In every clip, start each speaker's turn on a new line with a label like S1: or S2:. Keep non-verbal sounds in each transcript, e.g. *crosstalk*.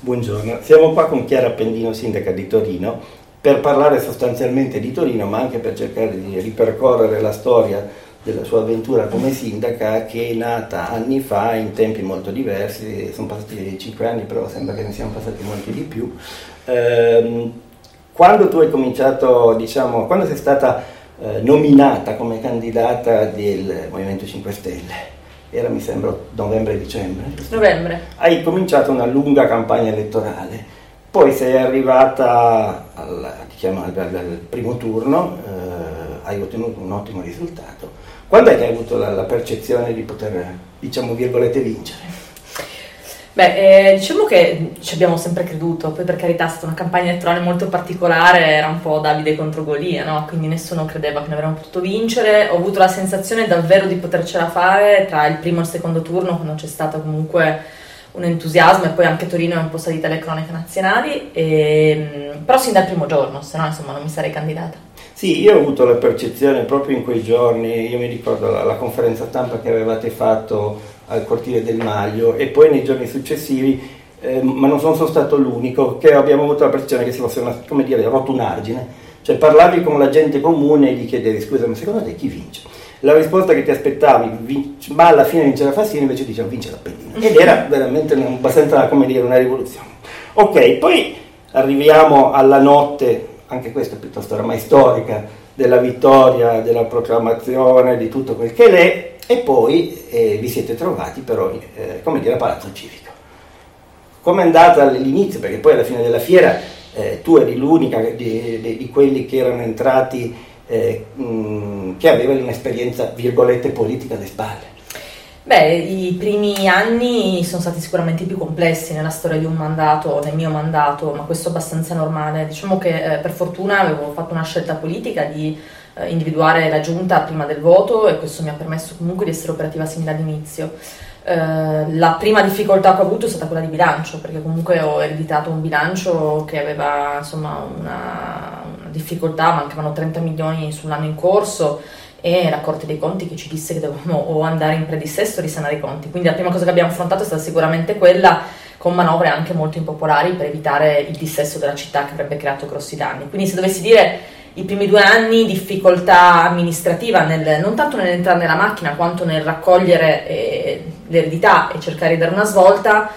S1: Buongiorno, siamo qua con Chiara Appendino, sindaca di Torino, per parlare sostanzialmente di Torino, ma anche per cercare di ripercorrere la storia della sua avventura come sindaca che è nata anni fa in tempi molto diversi, sono passati cinque anni però sembra che ne siano passati molti di più. Eh, quando tu hai cominciato, diciamo, quando sei stata eh, nominata come candidata del Movimento 5 Stelle, era mi sembra novembre-dicembre.
S2: Novembre.
S1: Hai cominciato una lunga campagna elettorale, poi sei arrivata al, diciamo, al, al primo turno, eh, hai ottenuto un ottimo risultato. Quando hai avuto la, la percezione di poter, diciamo, virgolette, vincere?
S2: Beh, eh, diciamo che ci abbiamo sempre creduto, poi per carità è stata una campagna elettorale molto particolare, era un po' Davide contro Golia, no? quindi nessuno credeva che ne avremmo potuto vincere, ho avuto la sensazione davvero di potercela fare tra il primo e il secondo turno, quando c'è stato comunque un entusiasmo e poi anche Torino è un po' salita alle cronache nazionali, e, però sin dal primo giorno, se no insomma non mi sarei candidata.
S1: Sì, io ho avuto la percezione proprio in quei giorni, io mi ricordo la, la conferenza stampa che avevate fatto al cortile del Maglio e poi nei giorni successivi, eh, ma non sono stato l'unico, che abbiamo avuto la percezione che si fosse una, come dire, rotto un argine, cioè parlavi con la gente comune e gli chiedevi scusa ma secondo te chi vince? La risposta che ti aspettavi, vince, ma alla fine vince la Fassini, invece diceva vince l'Appennino ed era veramente abbastanza come dire una rivoluzione. Ok, poi arriviamo alla notte, anche questa è piuttosto oramai storica, della vittoria, della proclamazione, di tutto quel che è, e poi eh, vi siete trovati però, eh, come dire, a Palazzo Civico. Come è andata all'inizio? Perché poi alla fine della fiera eh, tu eri l'unica di, di, di, quelli che erano entrati, eh, mh, che avevano un'esperienza, virgolette, politica alle spalle.
S2: Beh, i primi anni sono stati sicuramente più complessi nella storia di un mandato, nel mio mandato, ma questo è abbastanza normale. Diciamo che eh, per fortuna avevo fatto una scelta politica di eh, individuare la giunta prima del voto e questo mi ha permesso comunque di essere operativa sin dall'inizio. Eh, la prima difficoltà che ho avuto è stata quella di bilancio, perché comunque ho ereditato un bilancio che aveva insomma, una, una difficoltà, mancavano 30 milioni sull'anno in corso e la Corte dei Conti che ci disse che dovevamo o andare in predissesto o risanare i conti. Quindi la prima cosa che abbiamo affrontato è stata sicuramente quella con manovre anche molto impopolari per evitare il dissesto della città che avrebbe creato grossi danni. Quindi se dovessi dire i primi due anni difficoltà amministrativa, nel, non tanto nell'entrare nella macchina quanto nel raccogliere eh, l'eredità e cercare di dare una svolta.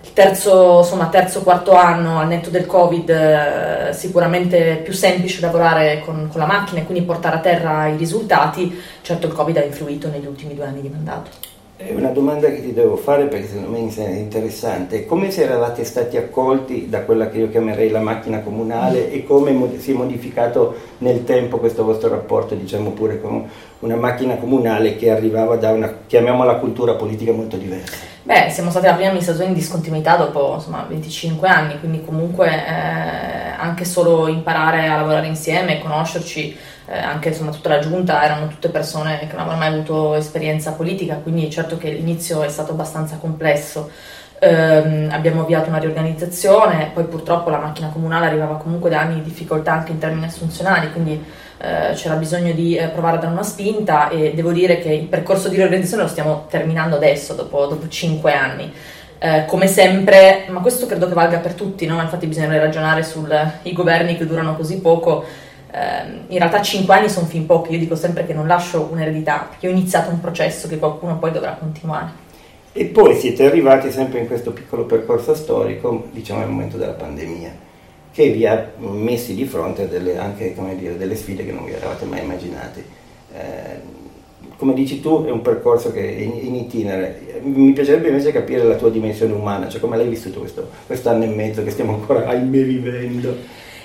S2: Il terzo, insomma, terzo, quarto anno al netto del Covid eh, sicuramente più semplice lavorare con, con la macchina e quindi portare a terra i risultati. Certo il Covid ha influito negli ultimi due anni di mandato.
S1: Una domanda che ti devo fare perché secondo me è interessante. Come si eravate stati accolti da quella che io chiamerei la macchina comunale e come si è modificato nel tempo questo vostro rapporto, diciamo pure con una macchina comunale che arrivava da una, chiamiamola, cultura politica molto diversa?
S2: Beh, siamo stati la prima amministrazione in discontinuità dopo insomma, 25 anni, quindi comunque eh, anche solo imparare a lavorare insieme, conoscerci eh, anche insomma, tutta la giunta erano tutte persone che non avevano mai avuto esperienza politica, quindi certo che l'inizio è stato abbastanza complesso. Eh, abbiamo avviato una riorganizzazione, poi purtroppo la macchina comunale arrivava comunque da anni di difficoltà anche in termini assunzionali, quindi eh, c'era bisogno di eh, provare a dare una spinta e devo dire che il percorso di riorganizzazione lo stiamo terminando adesso, dopo, dopo 5 anni. Eh, come sempre, ma questo credo che valga per tutti, no? infatti bisogna ragionare sui governi che durano così poco, Ehm, in realtà 5 anni sono fin pochi, io dico sempre che non lascio un'eredità, perché ho iniziato un processo che qualcuno poi dovrà continuare.
S1: E poi siete arrivati sempre in questo piccolo percorso storico, diciamo al momento della pandemia, che vi ha messi di fronte delle, anche dire, delle sfide che non vi eravate mai immaginate. Eh, come dici tu, è un percorso che è in, itinere. Mi piacerebbe invece capire la tua dimensione umana, cioè come l'hai vissuto questo, quest'anno e mezzo che stiamo ancora ahimè vivendo.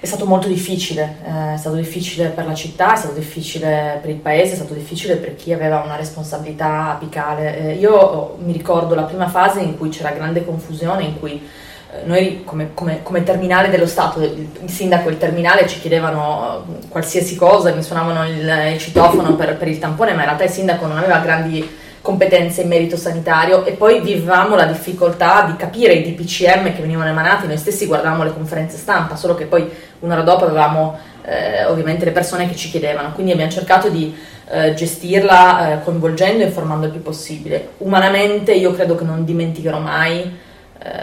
S2: È stato molto difficile, eh, è stato difficile per la città, è stato difficile per il paese, è stato difficile per chi aveva una responsabilità apicale. Eh, io mi ricordo la prima fase in cui c'era grande confusione, in cui noi come, come, come, terminale dello Stato, il, sindaco e il terminale ci chiedevano eh, qualsiasi cosa, mi suonavano il, il citofono per, per il tampone, ma in realtà il sindaco non aveva grandi competenze in merito sanitario e poi vivevamo la difficoltà di capire i DPCM che venivano emanati, noi stessi guardavamo le conferenze stampa, solo che poi un'ora dopo avevamo eh, ovviamente le persone che ci chiedevano, quindi abbiamo cercato di eh, gestirla eh, coinvolgendo e informando il più possibile. Umanamente io credo che non dimenticherò mai eh,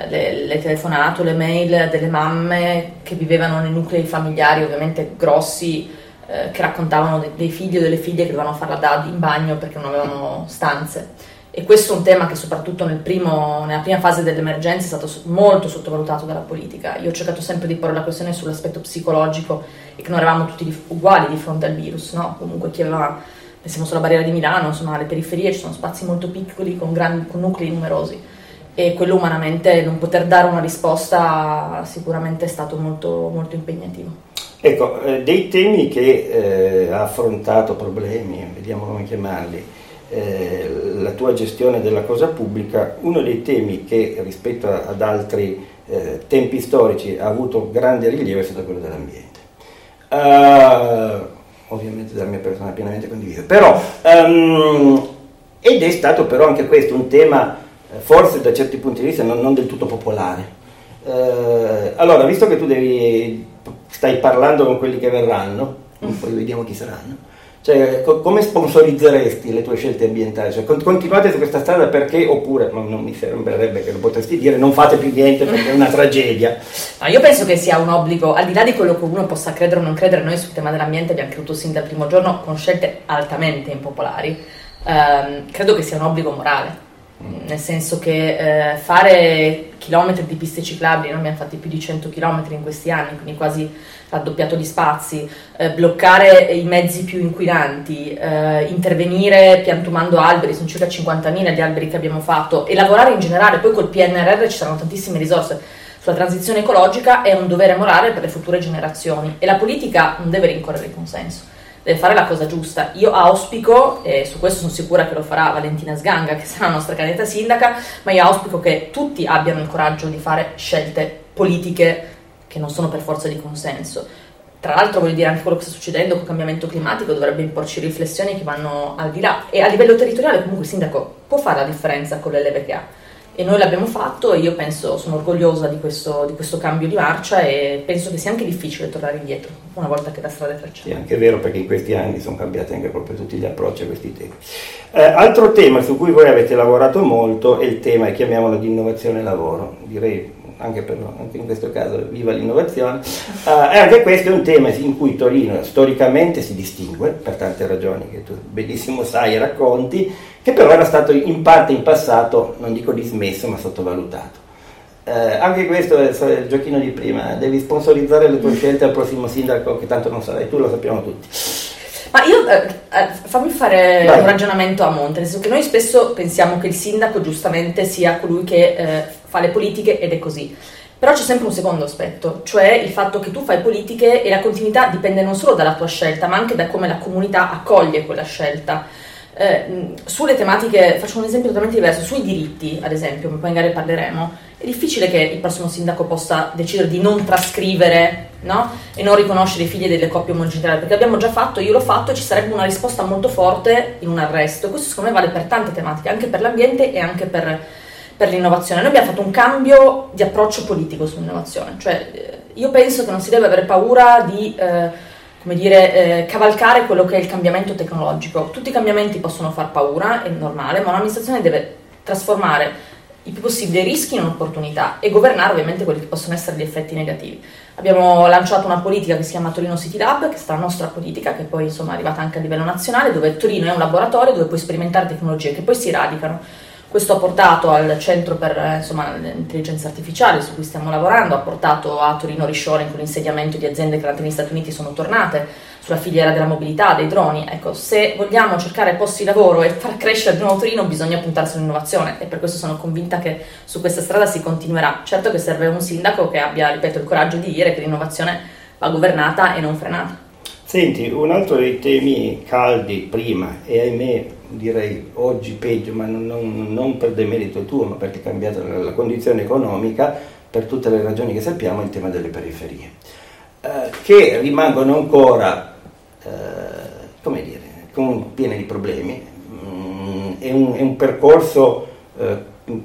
S2: le, le telefonate, le mail delle mamme che vivevano nei nuclei familiari ovviamente grossi, eh, che raccontavano dei, dei, figli o delle figlie che dovevano fare la DAD in bagno perché non avevano stanze. E questo è un tema che soprattutto nel primo, nella prima fase dell'emergenza è stato molto sottovalutato dalla politica. Io ho cercato sempre di porre la questione sull'aspetto psicologico e che non eravamo tutti uguali di fronte al virus, no? Comunque chi aveva, pensiamo sulla barriera di Milano, insomma alle periferie ci sono spazi molto piccoli con, grandi, con nuclei numerosi e quello umanamente non poter dare una risposta sicuramente è stato molto, molto impegnativo.
S1: Ecco, eh, dei temi che eh, ha affrontato, problemi, vediamo come chiamarli, eh, la tua gestione della cosa pubblica, uno dei temi che rispetto ad altri eh, tempi storici ha avuto grande rilievo è stato quello dell'ambiente. Uh, ovviamente dalla mia persona pienamente condiviso, però, um, ed è stato però anche questo un tema forse da certi punti di vista non, non del tutto popolare. Uh, allora, visto che tu devi, stai parlando con quelli che verranno, mm. poi vediamo chi saranno, cioè, co- come sponsorizzeresti le tue scelte ambientali? Cioè, continuate su questa strada perché, oppure, ma non mi sembrerebbe che lo potresti dire, non fate più niente perché è una tragedia.
S2: No, io penso che sia un obbligo, al di là di quello che uno possa credere o non credere, noi sul tema dell'ambiente abbiamo creduto sin dal primo giorno con scelte altamente impopolari. Um, credo che sia un obbligo morale nel senso che eh, fare chilometri di piste ciclabili, noi abbiamo fatti più di 100 chilometri in questi anni, quindi quasi raddoppiato di spazi, eh, bloccare i mezzi più inquinanti, eh, intervenire piantumando alberi, sono circa 50.000 gli alberi che abbiamo fatto e lavorare in generale, poi col PNRR ci saranno tantissime risorse. Sulla transizione ecologica, è un dovere morale per le future generazioni e la politica non deve rincorrere il consenso deve fare la cosa giusta. Io auspico, e su questo sono sicura che lo farà Valentina Sganga, che sarà la nostra candidata sindaca, ma io auspico che tutti abbiano il coraggio di fare scelte politiche che non sono per forza di consenso. Tra l'altro voglio dire anche quello che sta succedendo con il cambiamento climatico dovrebbe imporci riflessioni che vanno al di là e a livello territoriale comunque il sindaco può fare la differenza con le leve che ha e noi l'abbiamo fatto e io penso, sono orgogliosa di questo, di questo, cambio di marcia e penso che sia anche difficile tornare indietro una volta che la strada è tracciata.
S1: Sì, anche vero perché in questi anni sono cambiati anche proprio tutti gli approcci a questi temi. Eh, altro tema su cui voi avete lavorato molto è il tema, chiamiamolo di innovazione lavoro, direi anche, per, anche in questo caso viva l'innovazione, uh, e anche questo è un tema in cui Torino storicamente si distingue, per tante ragioni che tu benissimo sai e racconti, che però era stato in parte in passato, non dico dismesso, ma sottovalutato. Uh, anche questo è il giochino di prima, devi sponsorizzare le tue mm. scelte al prossimo sindaco che tanto non sarai tu, lo sappiamo tutti.
S2: Ma io eh, eh, fammi fare Vai. un ragionamento a monte, nel senso che noi spesso pensiamo che il sindaco giustamente sia colui che eh, fa le politiche ed è così. Però c'è sempre un secondo aspetto, cioè il fatto che tu fai politiche e la continuità dipende non solo dalla tua scelta, ma anche da come la comunità accoglie quella scelta. Eh, sulle tematiche, faccio un esempio totalmente diverso, sui diritti, ad esempio, poi magari parleremo, è difficile che il prossimo sindaco possa decidere di non trascrivere no? e non riconoscere i figli delle coppie omogenitoriali, perché abbiamo già fatto, io l'ho fatto e ci sarebbe una risposta molto forte in un arresto. Questo secondo me vale per tante tematiche, anche per l'ambiente e anche per per l'innovazione. Noi abbiamo fatto un cambio di approccio politico sull'innovazione, cioè eh, io penso che non si deve avere paura di eh, come dire, eh, cavalcare quello che è il cambiamento tecnologico. Tutti i cambiamenti possono far paura, è normale, ma un'amministrazione deve trasformare i più possibili rischi in opportunità e governare ovviamente quelli che possono essere gli effetti negativi. Abbiamo lanciato una politica che si chiama Torino City Lab, che è stata la nostra politica, che poi insomma, è arrivata anche a livello nazionale, dove Torino è un laboratorio dove puoi sperimentare tecnologie che poi si radicano questo ha portato al Centro per eh, insomma, l'intelligenza artificiale su cui stiamo lavorando, ha portato a Torino Reshoring con l'insediamento di aziende che negli Stati Uniti sono tornate sulla filiera della mobilità, dei droni. Ecco, se vogliamo cercare posti di lavoro e far crescere di nuovo Torino bisogna puntare sull'innovazione e per questo sono convinta che su questa strada si continuerà. Certo che serve un sindaco che abbia, ripeto, il coraggio di dire che l'innovazione va governata e non frenata.
S1: Senti, un altro dei temi caldi prima e ahimè direi oggi peggio, ma non, non, non per demerito tuo, ma perché è cambiata la, la, condizione economica, per tutte le ragioni che sappiamo, il tema delle periferie, eh, che rimangono ancora, eh, come dire, con, piene di problemi. Mm, è, un, è, un, percorso eh,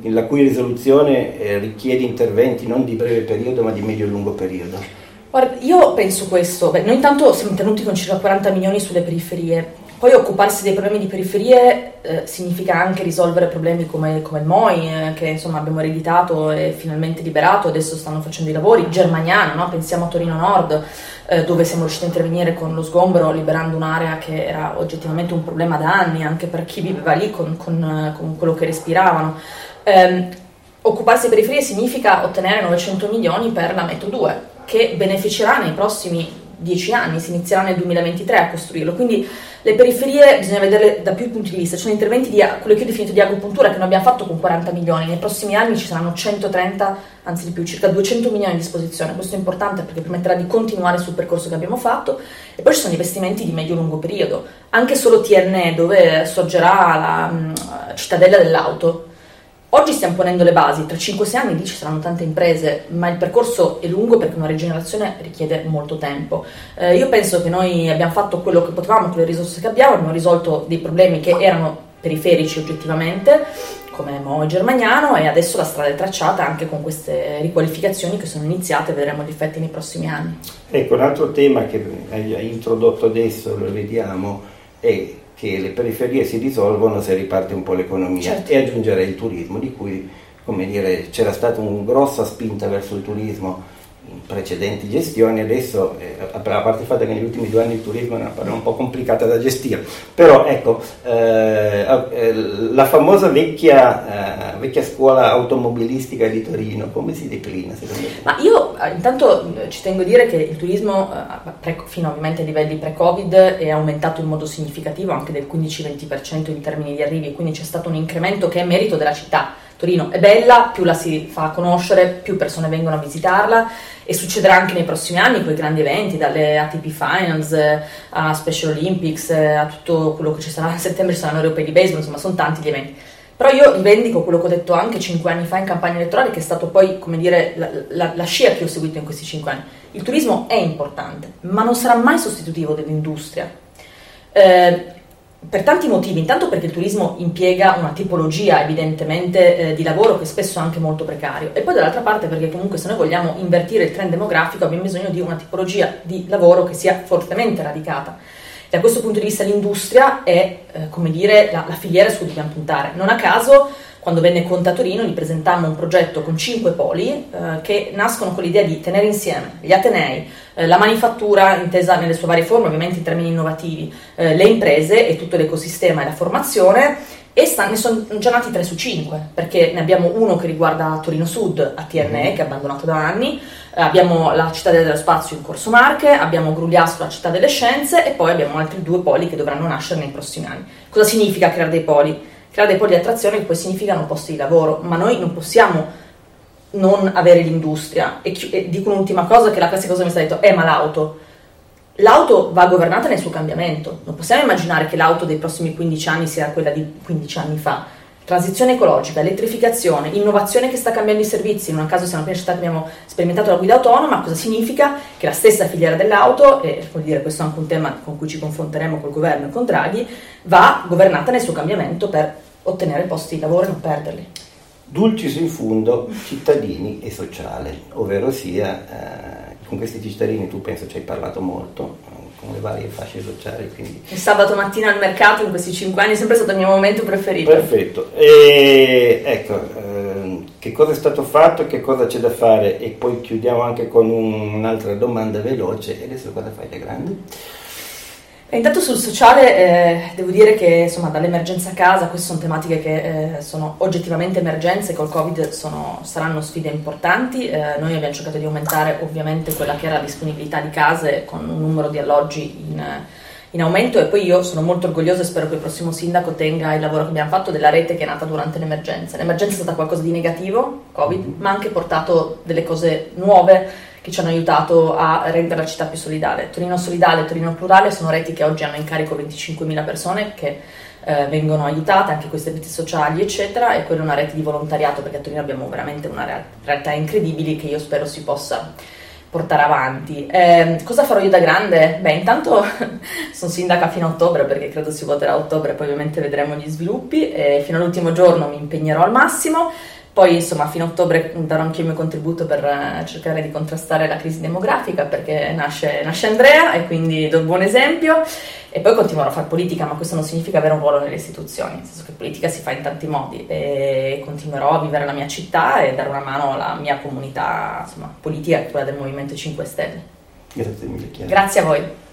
S1: la cui risoluzione eh, richiede interventi non di breve periodo, ma di medio e lungo periodo.
S2: Guarda, io penso questo, Beh, noi intanto siamo intervenuti con circa 40 milioni sulle periferie, poi occuparsi dei problemi di periferie eh, significa anche risolvere problemi come, come il MOI, eh, che insomma abbiamo ereditato e finalmente liberato, adesso stanno facendo i lavori, Germaniano, no? pensiamo a Torino Nord, eh, dove siamo riusciti a intervenire con lo sgombero, liberando un'area che era oggettivamente un problema da anni, anche per chi viveva lì con, con, con quello che respiravano. Eh, occuparsi delle periferie significa ottenere 900 milioni per la Metro 2, che beneficerà nei prossimi dieci anni, si inizierà nel 2023 a costruirlo, quindi le periferie bisogna vederle da più punti di vista, ci sono interventi di quello che ho definito di agopuntura che noi abbiamo fatto con 40 milioni, nei prossimi anni ci saranno 130, anzi di più, circa 200 milioni a disposizione, questo è importante perché permetterà di continuare sul percorso che abbiamo fatto. E poi ci sono investimenti di medio-lungo periodo, anche solo TNE dove sorgerà la um, cittadella dell'auto, Oggi stiamo ponendo le basi, tra 5-6 anni lì ci saranno tante imprese, ma il percorso è lungo perché una rigenerazione richiede molto tempo. Eh, io penso che noi abbiamo fatto quello che potevamo con le risorse che abbiamo, abbiamo risolto dei problemi che erano periferici oggettivamente, come Mo e Germagnano, e adesso la strada è tracciata anche con queste riqualificazioni che sono iniziate e vedremo gli effetti nei prossimi anni.
S1: Ecco, un altro tema che hai introdotto adesso, lo vediamo, è che le periferie si risolvono se riparte un po' l'economia certo. e aggiungere il turismo, di cui come dire, c'era stata una grossa spinta verso il turismo in precedenti gestioni, adesso eh, a parte il fatto che negli ultimi due anni il turismo è una parola un po' complicata da gestire, però ecco, eh, eh, la famosa vecchia, eh, vecchia, scuola automobilistica di Torino, come si declina secondo te?
S2: Ma io intanto eh, ci tengo a dire che il turismo, pre, fino ovviamente ai livelli pre-Covid, è aumentato in modo significativo, anche del 15-20% in termini di arrivi, quindi c'è stato un incremento che è merito della città Torino è bella, più la si fa conoscere, più persone vengono a visitarla e succederà anche nei prossimi anni con i grandi eventi, dalle ATP Finals eh, a Special Olympics, eh, a tutto quello che ci sarà a settembre, ci saranno europei di baseball, insomma sono tanti gli eventi. Però io rivendico quello che ho detto anche cinque anni fa in campagna elettorale, che è stato poi, come dire, la, la, la scia che ho seguito in questi cinque anni. Il turismo è importante, ma non sarà mai sostitutivo dell'industria. Eh, per tanti motivi, intanto perché il turismo impiega una tipologia evidentemente eh, di lavoro che spesso è anche molto precario e poi dall'altra parte perché comunque se noi vogliamo invertire il trend demografico abbiamo bisogno di una tipologia di lavoro che sia fortemente radicata. Da questo punto di vista l'industria è, eh, come dire, la, la filiera su cui dobbiamo puntare. Non a caso quando venne Conte a Torino gli presentammo un progetto con cinque poli eh, che nascono con l'idea di tenere insieme gli Atenei, eh, la manifattura intesa nelle sue varie forme, ovviamente in termini innovativi, eh, le imprese e tutto l'ecosistema e la formazione e sta, ne sono già nati 3 su 5 perché ne abbiamo uno che riguarda Torino Sud a TNE mm-hmm. che è abbandonato da anni, eh, abbiamo la città dello spazio in Corso Marche, abbiamo Grugliasco, la città delle scienze e poi abbiamo altri due poli che dovranno nascere nei prossimi anni. Cosa significa creare dei poli? creare dei poli di attrazione che poi significano posti di lavoro, ma noi non possiamo non avere l'industria. E, e dico un'ultima cosa, che la classica cosa mi sta detto, è ma l'auto. L'auto va governata nel suo cambiamento, non possiamo immaginare che l'auto dei prossimi 15 anni sia quella di 15 anni fa. Transizione ecologica, elettrificazione, innovazione che sta cambiando i servizi. In un caso siamo appena città abbiamo sperimentato la guida autonoma, cosa significa? Che la stessa filiera dell'auto, e vuol dire questo è anche un tema con cui ci confronteremo col governo e con Draghi, va governata nel suo cambiamento per ottenere posti di lavoro e non perderli.
S1: Dulcis in fundo, cittadini e sociale, ovvero sia, eh, con questi cittadini tu penso ci hai parlato molto, con le varie fasce sociali. Quindi...
S2: Il sabato mattina al mercato in questi cinque anni è sempre stato il mio momento preferito.
S1: Perfetto, e ecco, eh, che cosa è stato fatto, che cosa c'è da fare e poi chiudiamo anche con un, un'altra domanda veloce, e adesso cosa fai da grande?
S2: E intanto sul sociale eh, devo dire che insomma, dall'emergenza a casa queste sono tematiche che eh, sono oggettivamente emergenze, col Covid sono, saranno sfide importanti. Eh, noi abbiamo cercato di aumentare ovviamente quella che era la disponibilità di case con un numero di alloggi in, in aumento e poi io sono molto orgogliosa e spero che il prossimo sindaco tenga il lavoro che abbiamo fatto della rete che è nata durante l'emergenza. L'emergenza è stata qualcosa di negativo, Covid, ma ha anche portato delle cose nuove che ci hanno aiutato a rendere la città più solidale. Torino Solidale e Torino Plurale sono reti che oggi hanno in carico 25.000 persone che eh, vengono aiutate, anche queste reti sociali, eccetera, e quella è una rete di volontariato perché a Torino abbiamo veramente una realtà incredibile che io spero si possa portare avanti. Eh, cosa farò io da grande? Beh, intanto *laughs* sono sindaca fino a ottobre perché credo si voterà a ottobre, poi ovviamente vedremo gli sviluppi e fino all'ultimo giorno mi impegnerò al massimo. Poi insomma fino a ottobre darò anche il mio contributo per eh, cercare di contrastare la crisi demografica perché nasce, nasce Andrea e quindi do buon esempio e poi continuerò a fare politica ma questo non significa avere un ruolo nelle istituzioni, nel senso che politica si fa in tanti modi e continuerò a vivere la mia città e dare una mano alla mia comunità insomma, politica, quella del Movimento 5 Stelle.
S1: Grazie mille Chiara.
S2: Grazie a voi.